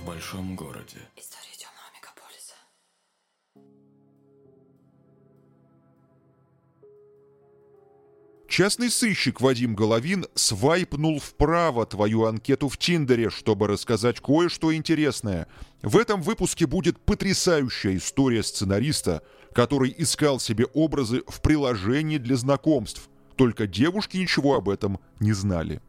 в большом городе. История темного мегаполиса. Частный сыщик Вадим Головин свайпнул вправо твою анкету в Тиндере, чтобы рассказать кое-что интересное. В этом выпуске будет потрясающая история сценариста, который искал себе образы в приложении для знакомств. Только девушки ничего об этом не знали.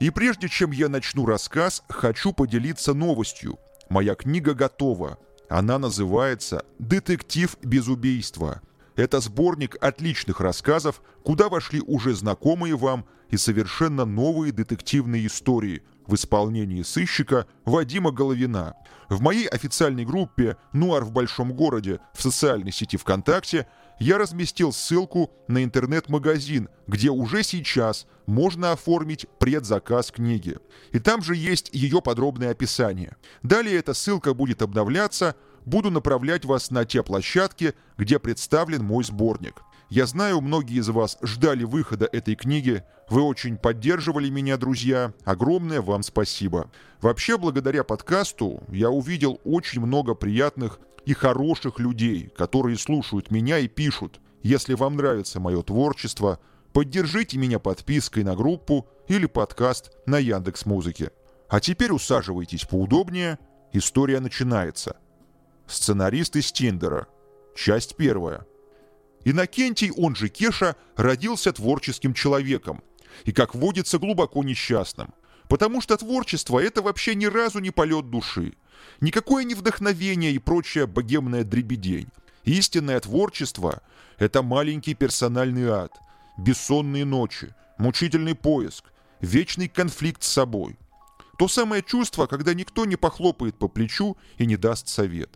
И прежде чем я начну рассказ, хочу поделиться новостью. Моя книга готова. Она называется «Детектив без убийства». Это сборник отличных рассказов, куда вошли уже знакомые вам и совершенно новые детективные истории в исполнении сыщика Вадима Головина. В моей официальной группе «Нуар в большом городе» в социальной сети ВКонтакте я разместил ссылку на интернет-магазин, где уже сейчас можно оформить предзаказ книги. И там же есть ее подробное описание. Далее эта ссылка будет обновляться, буду направлять вас на те площадки, где представлен мой сборник. Я знаю, многие из вас ждали выхода этой книги. Вы очень поддерживали меня, друзья. Огромное вам спасибо. Вообще, благодаря подкасту я увидел очень много приятных и хороших людей, которые слушают меня и пишут. Если вам нравится мое творчество, поддержите меня подпиской на группу или подкаст на Яндекс Музыке. А теперь усаживайтесь поудобнее. История начинается. Сценарист из Тиндера. Часть первая. Иннокентий, он же Кеша, родился творческим человеком и, как водится, глубоко несчастным. Потому что творчество – это вообще ни разу не полет души. Никакое не вдохновение и прочая богемная дребедень. Истинное творчество – это маленький персональный ад, бессонные ночи, мучительный поиск, вечный конфликт с собой. То самое чувство, когда никто не похлопает по плечу и не даст совет.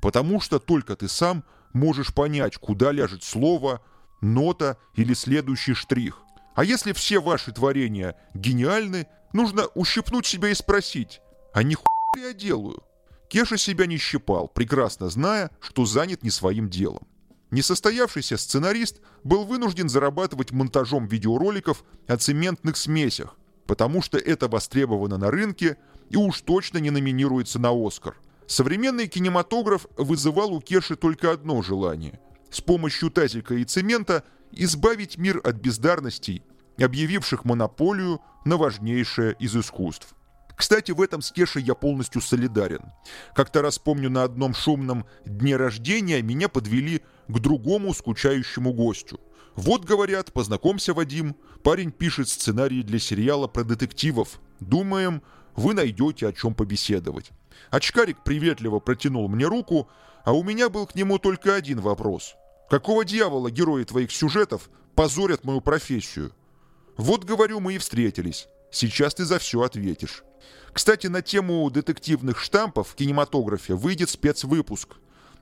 Потому что только ты сам можешь понять, куда ляжет слово, нота или следующий штрих. А если все ваши творения гениальны, нужно ущипнуть себя и спросить, а не хуй я делаю? Кеша себя не щипал, прекрасно зная, что занят не своим делом. Несостоявшийся сценарист был вынужден зарабатывать монтажом видеороликов о цементных смесях, потому что это востребовано на рынке и уж точно не номинируется на «Оскар». Современный кинематограф вызывал у Кеши только одно желание – с помощью тазика и цемента избавить мир от бездарностей, объявивших монополию на важнейшее из искусств. Кстати, в этом с Кешей я полностью солидарен. Как-то раз помню, на одном шумном дне рождения меня подвели к другому скучающему гостю. Вот, говорят, познакомься, Вадим, парень пишет сценарий для сериала про детективов. Думаем, вы найдете о чем побеседовать. Очкарик приветливо протянул мне руку, а у меня был к нему только один вопрос. Какого дьявола герои твоих сюжетов позорят мою профессию? Вот, говорю, мы и встретились. Сейчас ты за все ответишь. Кстати, на тему детективных штампов в кинематографе выйдет спецвыпуск.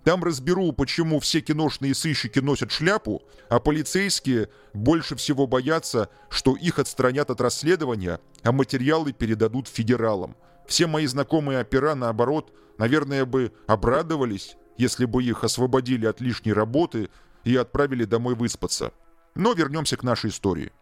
Там разберу, почему все киношные сыщики носят шляпу, а полицейские больше всего боятся, что их отстранят от расследования, а материалы передадут федералам. Все мои знакомые опера, наоборот, наверное, бы обрадовались, если бы их освободили от лишней работы и отправили домой выспаться. Но вернемся к нашей истории.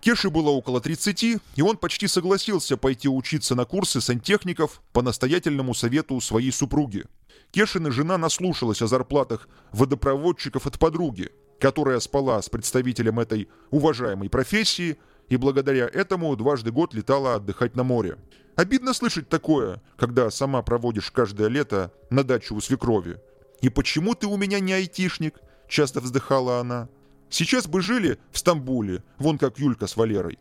Кеше было около 30, и он почти согласился пойти учиться на курсы сантехников по настоятельному совету своей супруги. Кешина жена наслушалась о зарплатах водопроводчиков от подруги, которая спала с представителем этой уважаемой профессии и благодаря этому дважды год летала отдыхать на море. Обидно слышать такое, когда сама проводишь каждое лето на даче у свекрови. «И почему ты у меня не айтишник?» – часто вздыхала она. «Сейчас бы жили в Стамбуле, вон как Юлька с Валерой.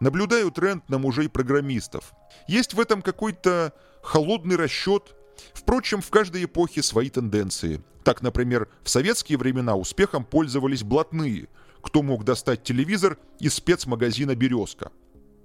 Наблюдаю тренд на мужей-программистов. Есть в этом какой-то холодный расчет. Впрочем, в каждой эпохе свои тенденции. Так, например, в советские времена успехом пользовались блатные, кто мог достать телевизор из спецмагазина «Березка».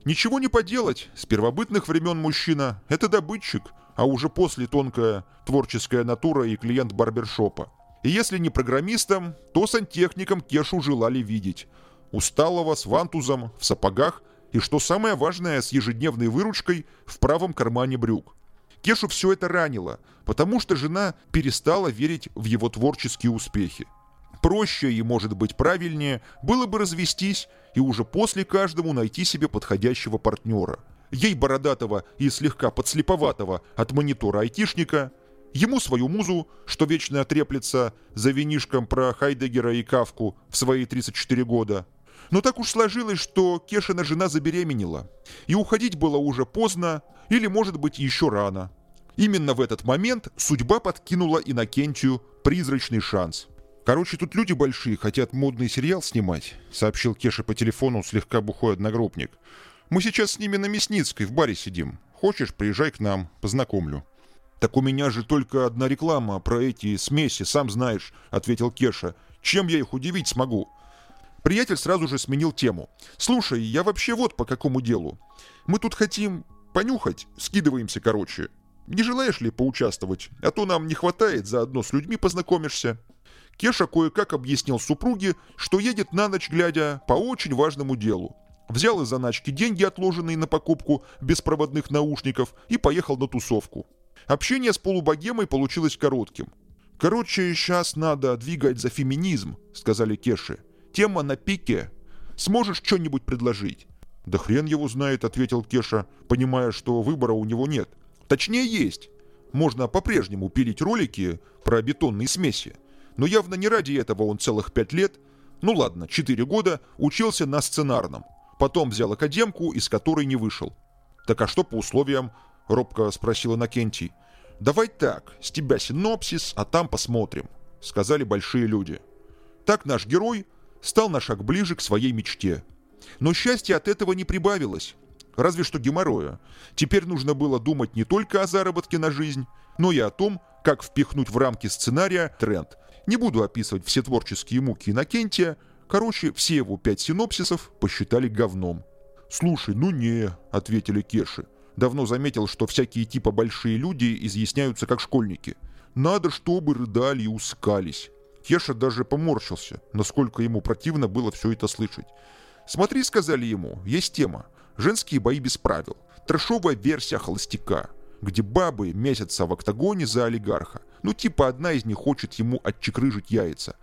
Ничего не поделать, с первобытных времен мужчина – это добытчик, а уже после тонкая творческая натура и клиент барбершопа. И если не программистом, то сантехником Кешу желали видеть. Усталого, с вантузом, в сапогах и, что самое важное, с ежедневной выручкой в правом кармане брюк. Кешу все это ранило, потому что жена перестала верить в его творческие успехи. Проще и, может быть, правильнее было бы развестись и уже после каждому найти себе подходящего партнера. ей бородатого и слегка подслеповатого от монитора айтишника, ему свою музу, что вечно отреплется за винишком про Хайдегера и Кавку в свои 34 года. Но так уж сложилось, что Кешина жена забеременела, и уходить было уже поздно или, может быть, еще рано. Именно в этот момент судьба подкинула Иннокентию призрачный шанс. «Короче, тут люди большие, хотят модный сериал снимать», — сообщил Кеша по телефону слегка бухой одногруппник. «Мы сейчас с ними на Мясницкой в баре сидим. Хочешь, приезжай к нам, познакомлю». «Так у меня же только одна реклама про эти смеси, сам знаешь», — ответил Кеша. «Чем я их удивить смогу?» Приятель сразу же сменил тему. «Слушай, я вообще вот по какому делу. Мы тут хотим понюхать, скидываемся, короче. Не желаешь ли поучаствовать? А то нам не хватает, заодно с людьми познакомишься». Кеша кое-как объяснил супруге, что едет на ночь глядя по очень важному делу. Взял из заначки деньги, отложенные на покупку беспроводных наушников, и поехал на тусовку. Общение с полубогемой получилось коротким. «Короче, сейчас надо двигать за феминизм», — сказали Кеше. «Тема на пике. Сможешь что-нибудь предложить?» «Да хрен его знает», — ответил Кеша, понимая, что выбора у него нет. «Точнее, есть. Можно по-прежнему пилить ролики про бетонные смеси. Но явно не ради этого он целых пять лет, ну ладно, четыре года, учился на сценарном. Потом взял академку, из которой не вышел. «Так а что по условиям?» — робко спросила Накентий. «Давай так, с тебя синопсис, а там посмотрим», — сказали большие люди. Так наш герой стал на шаг ближе к своей мечте. Но счастья от этого не прибавилось. Разве что геморроя. Теперь нужно было думать не только о заработке на жизнь, но и о том, как впихнуть в рамки сценария тренд, не буду описывать все творческие муки Иннокентия, короче, все его пять синопсисов посчитали говном. «Слушай, ну не», — ответили Кеши. Давно заметил, что всякие типа большие люди изъясняются как школьники. Надо, чтобы рыдали и ускались. Кеша даже поморщился, насколько ему противно было все это слышать. «Смотри», — сказали ему, — «есть тема. Женские бои без правил. Трэшовая версия холостяка где бабы месятся в октагоне за олигарха. Ну типа одна из них хочет ему отчекрыжить яйца.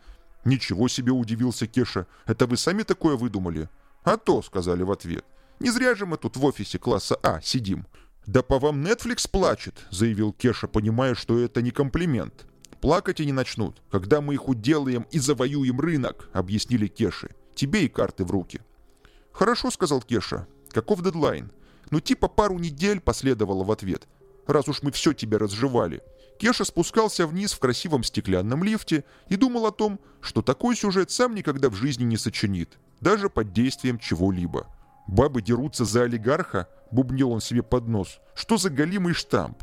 «Ничего себе!» – удивился Кеша. «Это вы сами такое выдумали?» «А то!» – сказали в ответ. «Не зря же мы тут в офисе класса А сидим». «Да по вам Netflix плачет», – заявил Кеша, понимая, что это не комплимент. «Плакать и не начнут. Когда мы их уделаем и завоюем рынок», – объяснили Кеши. «Тебе и карты в руки». «Хорошо», – сказал Кеша. «Каков дедлайн?» «Ну типа пару недель», – последовало в ответ раз уж мы все тебя разжевали. Кеша спускался вниз в красивом стеклянном лифте и думал о том, что такой сюжет сам никогда в жизни не сочинит, даже под действием чего-либо. «Бабы дерутся за олигарха?» – бубнил он себе под нос. «Что за голимый штамп?»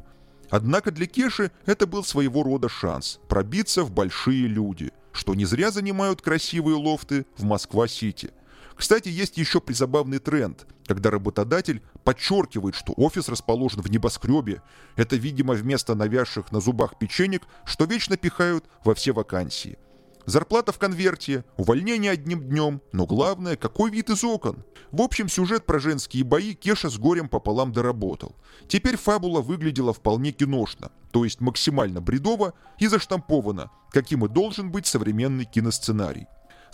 Однако для Кеши это был своего рода шанс пробиться в большие люди, что не зря занимают красивые лофты в Москва-Сити – кстати, есть еще призабавный тренд, когда работодатель подчеркивает, что офис расположен в небоскребе. Это, видимо, вместо навязших на зубах печенек, что вечно пихают во все вакансии. Зарплата в конверте, увольнение одним днем, но главное, какой вид из окон. В общем, сюжет про женские бои Кеша с горем пополам доработал. Теперь фабула выглядела вполне киношно, то есть максимально бредово и заштамповано, каким и должен быть современный киносценарий.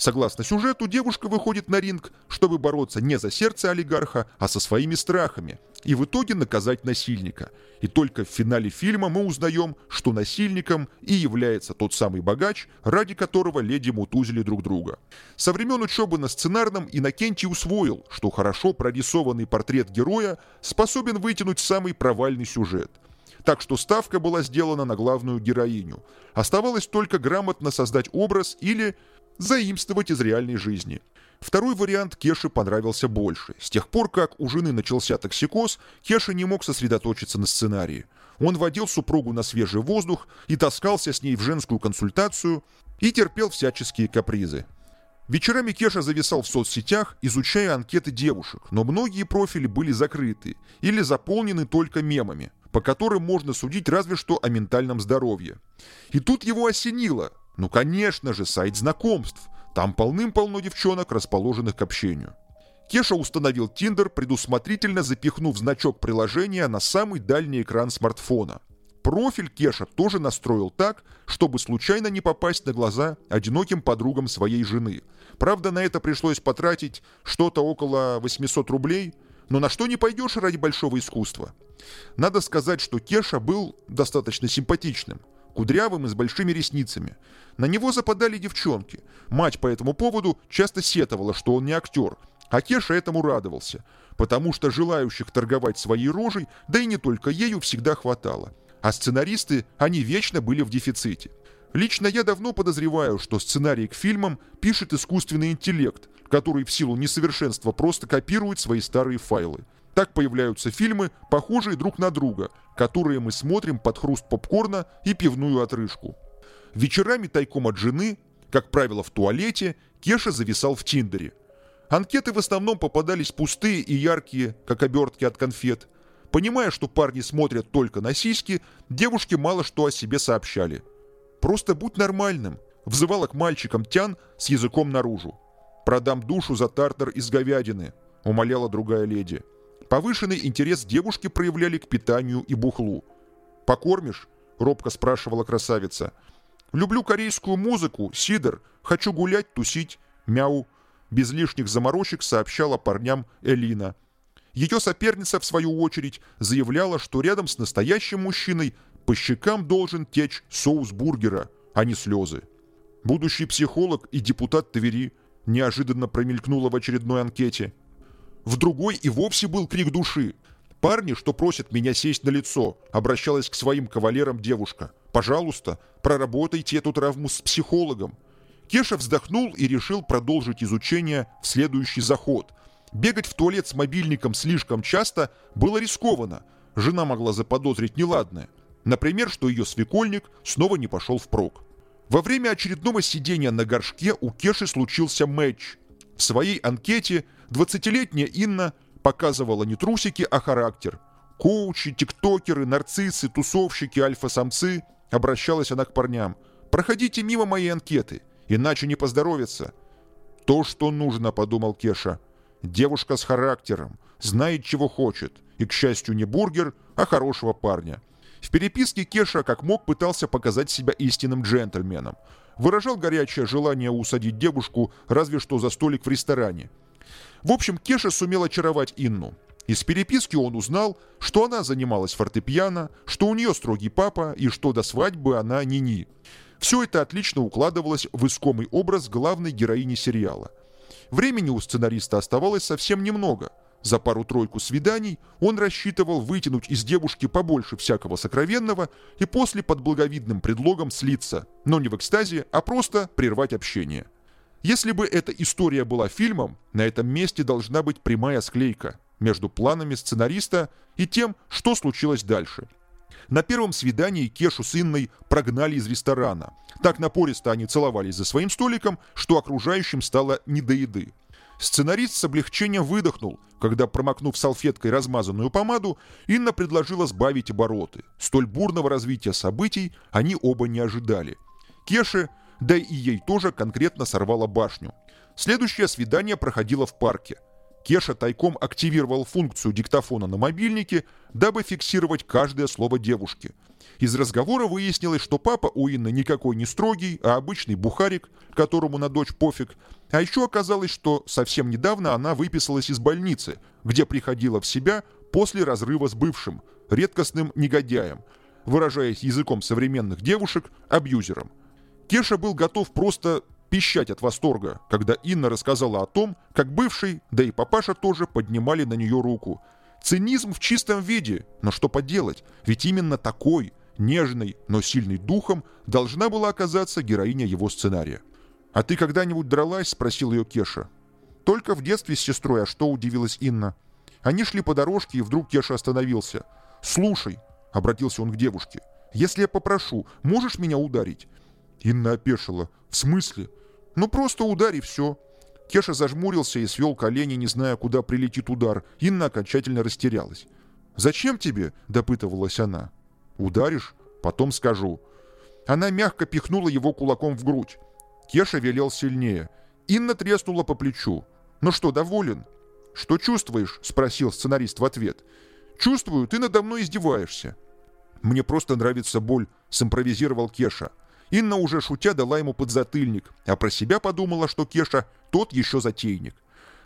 Согласно сюжету, девушка выходит на ринг, чтобы бороться не за сердце олигарха, а со своими страхами, и в итоге наказать насильника. И только в финале фильма мы узнаем, что насильником и является тот самый богач, ради которого леди мутузили друг друга. Со времен учебы на сценарном Иннокентий усвоил, что хорошо прорисованный портрет героя способен вытянуть самый провальный сюжет. Так что ставка была сделана на главную героиню. Оставалось только грамотно создать образ или заимствовать из реальной жизни. Второй вариант Кеше понравился больше. С тех пор, как у жены начался токсикоз, Кеша не мог сосредоточиться на сценарии. Он водил супругу на свежий воздух и таскался с ней в женскую консультацию и терпел всяческие капризы. Вечерами Кеша зависал в соцсетях, изучая анкеты девушек, но многие профили были закрыты или заполнены только мемами, по которым можно судить разве что о ментальном здоровье. И тут его осенило – ну, конечно же, сайт знакомств. Там полным-полно девчонок, расположенных к общению. Кеша установил Тиндер, предусмотрительно запихнув значок приложения на самый дальний экран смартфона. Профиль Кеша тоже настроил так, чтобы случайно не попасть на глаза одиноким подругам своей жены. Правда, на это пришлось потратить что-то около 800 рублей, но на что не пойдешь ради большого искусства. Надо сказать, что Кеша был достаточно симпатичным, кудрявым и с большими ресницами. На него западали девчонки. Мать по этому поводу часто сетовала, что он не актер, а Кеша этому радовался, потому что желающих торговать своей рожей, да и не только ею, всегда хватало. А сценаристы, они вечно были в дефиците. Лично я давно подозреваю, что сценарий к фильмам пишет искусственный интеллект, который в силу несовершенства просто копирует свои старые файлы. Так появляются фильмы, похожие друг на друга, которые мы смотрим под хруст попкорна и пивную отрыжку. Вечерами тайком от жены, как правило в туалете, Кеша зависал в Тиндере. Анкеты в основном попадались пустые и яркие, как обертки от конфет. Понимая, что парни смотрят только на сиськи, девушки мало что о себе сообщали. «Просто будь нормальным», — взывала к мальчикам Тян с языком наружу. «Продам душу за тартар из говядины», — умоляла другая леди. Повышенный интерес девушки проявляли к питанию и бухлу. «Покормишь?» — робко спрашивала красавица. «Люблю корейскую музыку, сидр, хочу гулять, тусить, мяу», без лишних заморочек сообщала парням Элина. Ее соперница, в свою очередь, заявляла, что рядом с настоящим мужчиной по щекам должен течь соус бургера, а не слезы. Будущий психолог и депутат Твери неожиданно промелькнула в очередной анкете. В другой и вовсе был крик души. «Парни, что просят меня сесть на лицо», обращалась к своим кавалерам девушка. «Пожалуйста, проработайте эту травму с психологом». Кеша вздохнул и решил продолжить изучение в следующий заход. Бегать в туалет с мобильником слишком часто было рискованно. Жена могла заподозрить неладное. Например, что ее свекольник снова не пошел впрок. Во время очередного сидения на горшке у Кеши случился матч. В своей анкете 20-летняя Инна показывала не трусики, а характер. Коучи, тиктокеры, нарциссы, тусовщики, альфа-самцы. Обращалась она к парням. «Проходите мимо моей анкеты, иначе не поздоровится». «То, что нужно», — подумал Кеша. «Девушка с характером, знает, чего хочет. И, к счастью, не бургер, а хорошего парня». В переписке Кеша как мог пытался показать себя истинным джентльменом. Выражал горячее желание усадить девушку разве что за столик в ресторане. В общем, Кеша сумел очаровать Инну. Из переписки он узнал, что она занималась фортепиано, что у нее строгий папа и что до свадьбы она ни-ни. Все это отлично укладывалось в искомый образ главной героини сериала. Времени у сценариста оставалось совсем немного – за пару-тройку свиданий он рассчитывал вытянуть из девушки побольше всякого сокровенного и после под благовидным предлогом слиться, но не в экстазе, а просто прервать общение. Если бы эта история была фильмом, на этом месте должна быть прямая склейка между планами сценариста и тем, что случилось дальше. На первом свидании Кешу с Инной прогнали из ресторана. Так напористо они целовались за своим столиком, что окружающим стало не до еды. Сценарист с облегчением выдохнул, когда, промокнув салфеткой размазанную помаду, Инна предложила сбавить обороты. Столь бурного развития событий они оба не ожидали. Кеше, да и ей тоже конкретно сорвала башню. Следующее свидание проходило в парке. Кеша тайком активировал функцию диктофона на мобильнике, дабы фиксировать каждое слово девушки. Из разговора выяснилось, что папа у Инны никакой не строгий, а обычный бухарик, которому на дочь пофиг, а еще оказалось, что совсем недавно она выписалась из больницы, где приходила в себя после разрыва с бывшим, редкостным негодяем, выражаясь языком современных девушек, абьюзером. Кеша был готов просто пищать от восторга, когда Инна рассказала о том, как бывший, да и папаша тоже поднимали на нее руку. Цинизм в чистом виде, но что поделать, ведь именно такой, нежный, но сильный духом, должна была оказаться героиня его сценария. «А ты когда-нибудь дралась?» — спросил ее Кеша. «Только в детстве с сестрой, а что?» — удивилась Инна. Они шли по дорожке, и вдруг Кеша остановился. «Слушай», — обратился он к девушке, — «если я попрошу, можешь меня ударить?» Инна опешила. «В смысле?» «Ну просто ударь и все». Кеша зажмурился и свел колени, не зная, куда прилетит удар. Инна окончательно растерялась. «Зачем тебе?» — допытывалась она. «Ударишь? Потом скажу». Она мягко пихнула его кулаком в грудь. Кеша велел сильнее. Инна треснула по плечу. «Ну что, доволен?» «Что чувствуешь?» — спросил сценарист в ответ. «Чувствую, ты надо мной издеваешься». «Мне просто нравится боль», — симпровизировал Кеша. Инна уже шутя дала ему подзатыльник, а про себя подумала, что Кеша тот еще затейник.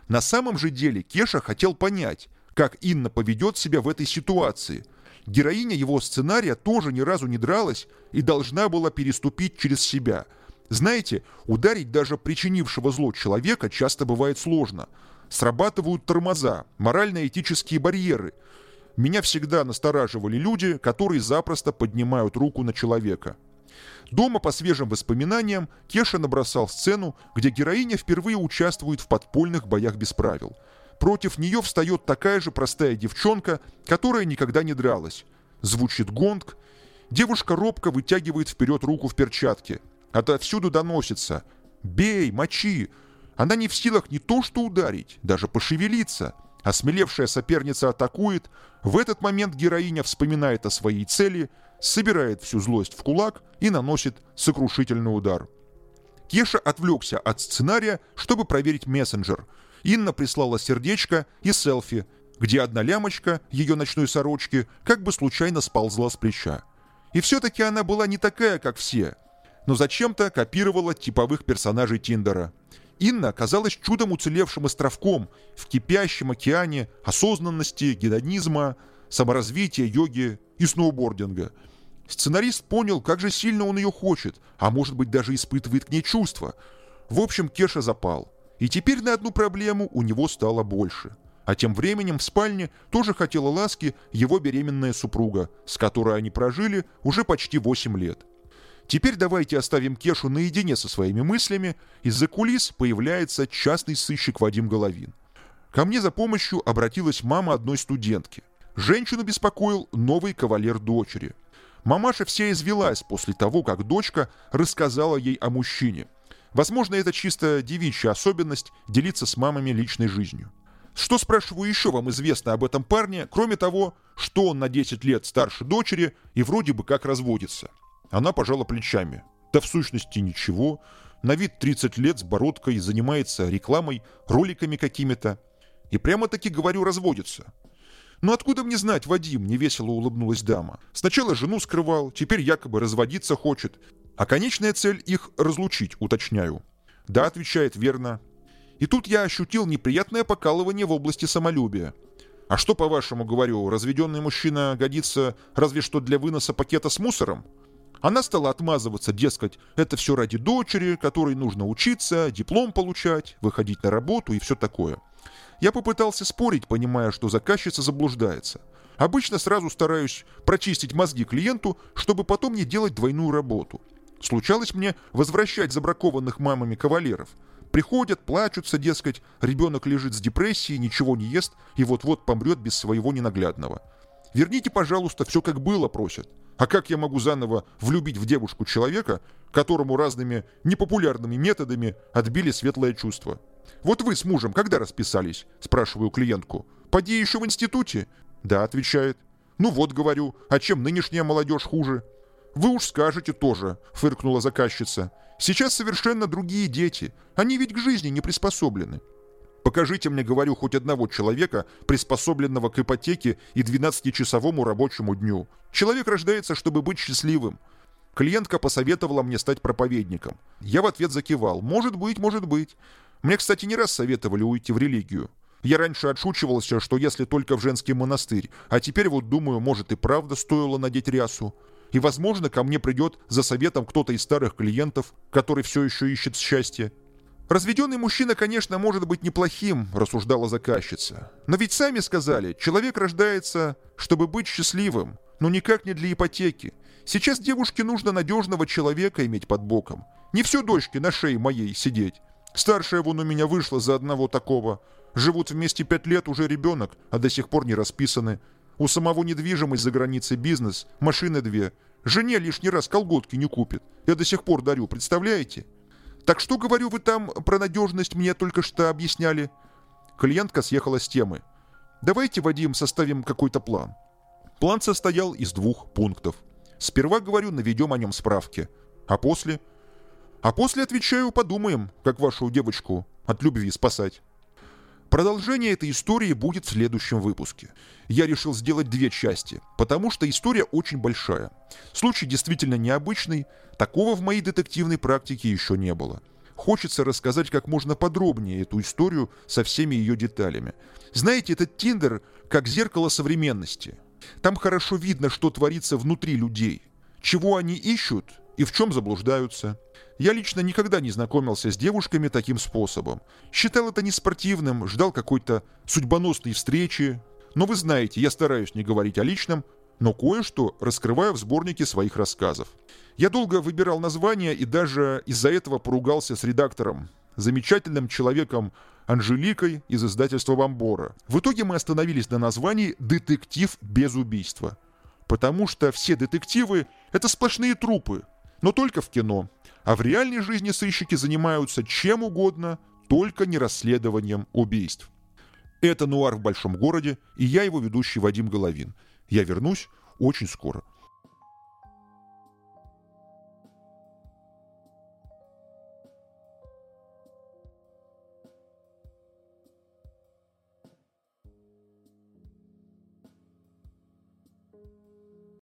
На самом же деле Кеша хотел понять, как Инна поведет себя в этой ситуации. Героиня его сценария тоже ни разу не дралась и должна была переступить через себя. Знаете, ударить даже причинившего зло человека часто бывает сложно. Срабатывают тормоза, морально-этические барьеры. Меня всегда настораживали люди, которые запросто поднимают руку на человека. Дома по свежим воспоминаниям Кеша набросал сцену, где героиня впервые участвует в подпольных боях без правил – Против нее встает такая же простая девчонка, которая никогда не дралась. Звучит гонг. Девушка робко вытягивает вперед руку в перчатке. Отовсюду доносится «Бей, мочи!» Она не в силах не то что ударить, даже пошевелиться. Осмелевшая соперница атакует. В этот момент героиня вспоминает о своей цели, собирает всю злость в кулак и наносит сокрушительный удар. Кеша отвлекся от сценария, чтобы проверить мессенджер – Инна прислала сердечко и селфи, где одна лямочка ее ночной сорочки как бы случайно сползла с плеча. И все-таки она была не такая, как все, но зачем-то копировала типовых персонажей Тиндера. Инна оказалась чудом уцелевшим островком в кипящем океане осознанности, гедонизма, саморазвития, йоги и сноубординга. Сценарист понял, как же сильно он ее хочет, а может быть даже испытывает к ней чувства. В общем, Кеша запал. И теперь на одну проблему у него стало больше. А тем временем в спальне тоже хотела ласки его беременная супруга, с которой они прожили уже почти 8 лет. Теперь давайте оставим Кешу наедине со своими мыслями. Из-за кулис появляется частный сыщик Вадим Головин. Ко мне за помощью обратилась мама одной студентки. Женщину беспокоил новый кавалер дочери. Мамаша вся извелась после того, как дочка рассказала ей о мужчине – Возможно, это чисто девичья особенность делиться с мамами личной жизнью. Что, спрашиваю, еще вам известно об этом парне, кроме того, что он на 10 лет старше дочери и вроде бы как разводится? Она пожала плечами. Да в сущности ничего. На вид 30 лет с бородкой, занимается рекламой, роликами какими-то. И прямо-таки, говорю, разводится. «Ну откуда мне знать, Вадим?» – невесело улыбнулась дама. «Сначала жену скрывал, теперь якобы разводиться хочет. А конечная цель их разлучить, уточняю. Да, отвечает верно. И тут я ощутил неприятное покалывание в области самолюбия. А что, по-вашему, говорю, разведенный мужчина годится разве что для выноса пакета с мусором? Она стала отмазываться, дескать, это все ради дочери, которой нужно учиться, диплом получать, выходить на работу и все такое. Я попытался спорить, понимая, что заказчица заблуждается. Обычно сразу стараюсь прочистить мозги клиенту, чтобы потом не делать двойную работу – Случалось мне возвращать забракованных мамами кавалеров. Приходят, плачутся, дескать, ребенок лежит с депрессией, ничего не ест и вот-вот помрет без своего ненаглядного. Верните, пожалуйста, все как было, просят. А как я могу заново влюбить в девушку человека, которому разными непопулярными методами отбили светлое чувство? Вот вы с мужем когда расписались? Спрашиваю клиентку. Поди еще в институте? Да, отвечает. Ну вот, говорю, а чем нынешняя молодежь хуже? «Вы уж скажете тоже», — фыркнула заказчица. «Сейчас совершенно другие дети. Они ведь к жизни не приспособлены». Покажите мне, говорю, хоть одного человека, приспособленного к ипотеке и 12-часовому рабочему дню. Человек рождается, чтобы быть счастливым. Клиентка посоветовала мне стать проповедником. Я в ответ закивал. Может быть, может быть. Мне, кстати, не раз советовали уйти в религию. Я раньше отшучивался, что если только в женский монастырь, а теперь вот думаю, может и правда стоило надеть рясу. И, возможно, ко мне придет за советом кто-то из старых клиентов, который все еще ищет счастье. «Разведенный мужчина, конечно, может быть неплохим», – рассуждала заказчица. «Но ведь сами сказали, человек рождается, чтобы быть счастливым, но никак не для ипотеки. Сейчас девушке нужно надежного человека иметь под боком. Не все дочки на шее моей сидеть. Старшая вон у меня вышла за одного такого. Живут вместе пять лет, уже ребенок, а до сих пор не расписаны. У самого недвижимость за границей бизнес, машины две. Жене лишний раз колготки не купит. Я до сих пор дарю, представляете? Так что, говорю, вы там про надежность мне только что объясняли? Клиентка съехала с темы. Давайте, Вадим, составим какой-то план. План состоял из двух пунктов. Сперва, говорю, наведем о нем справки. А после? А после, отвечаю, подумаем, как вашу девочку от любви спасать. Продолжение этой истории будет в следующем выпуске. Я решил сделать две части, потому что история очень большая. Случай действительно необычный, такого в моей детективной практике еще не было. хочется рассказать как можно подробнее эту историю со всеми ее деталями. Знаете, этот Тиндер как зеркало современности. Там хорошо видно, что творится внутри людей, чего они ищут и в чем заблуждаются. Я лично никогда не знакомился с девушками таким способом. Считал это неспортивным, ждал какой-то судьбоносной встречи. Но вы знаете, я стараюсь не говорить о личном, но кое-что раскрываю в сборнике своих рассказов. Я долго выбирал название и даже из-за этого поругался с редактором, замечательным человеком Анжеликой из издательства «Бомбора». В итоге мы остановились на названии «Детектив без убийства». Потому что все детективы – это сплошные трупы, но только в кино. А в реальной жизни сыщики занимаются чем угодно, только не расследованием убийств. Это «Нуар в большом городе» и я его ведущий Вадим Головин – я вернусь очень скоро.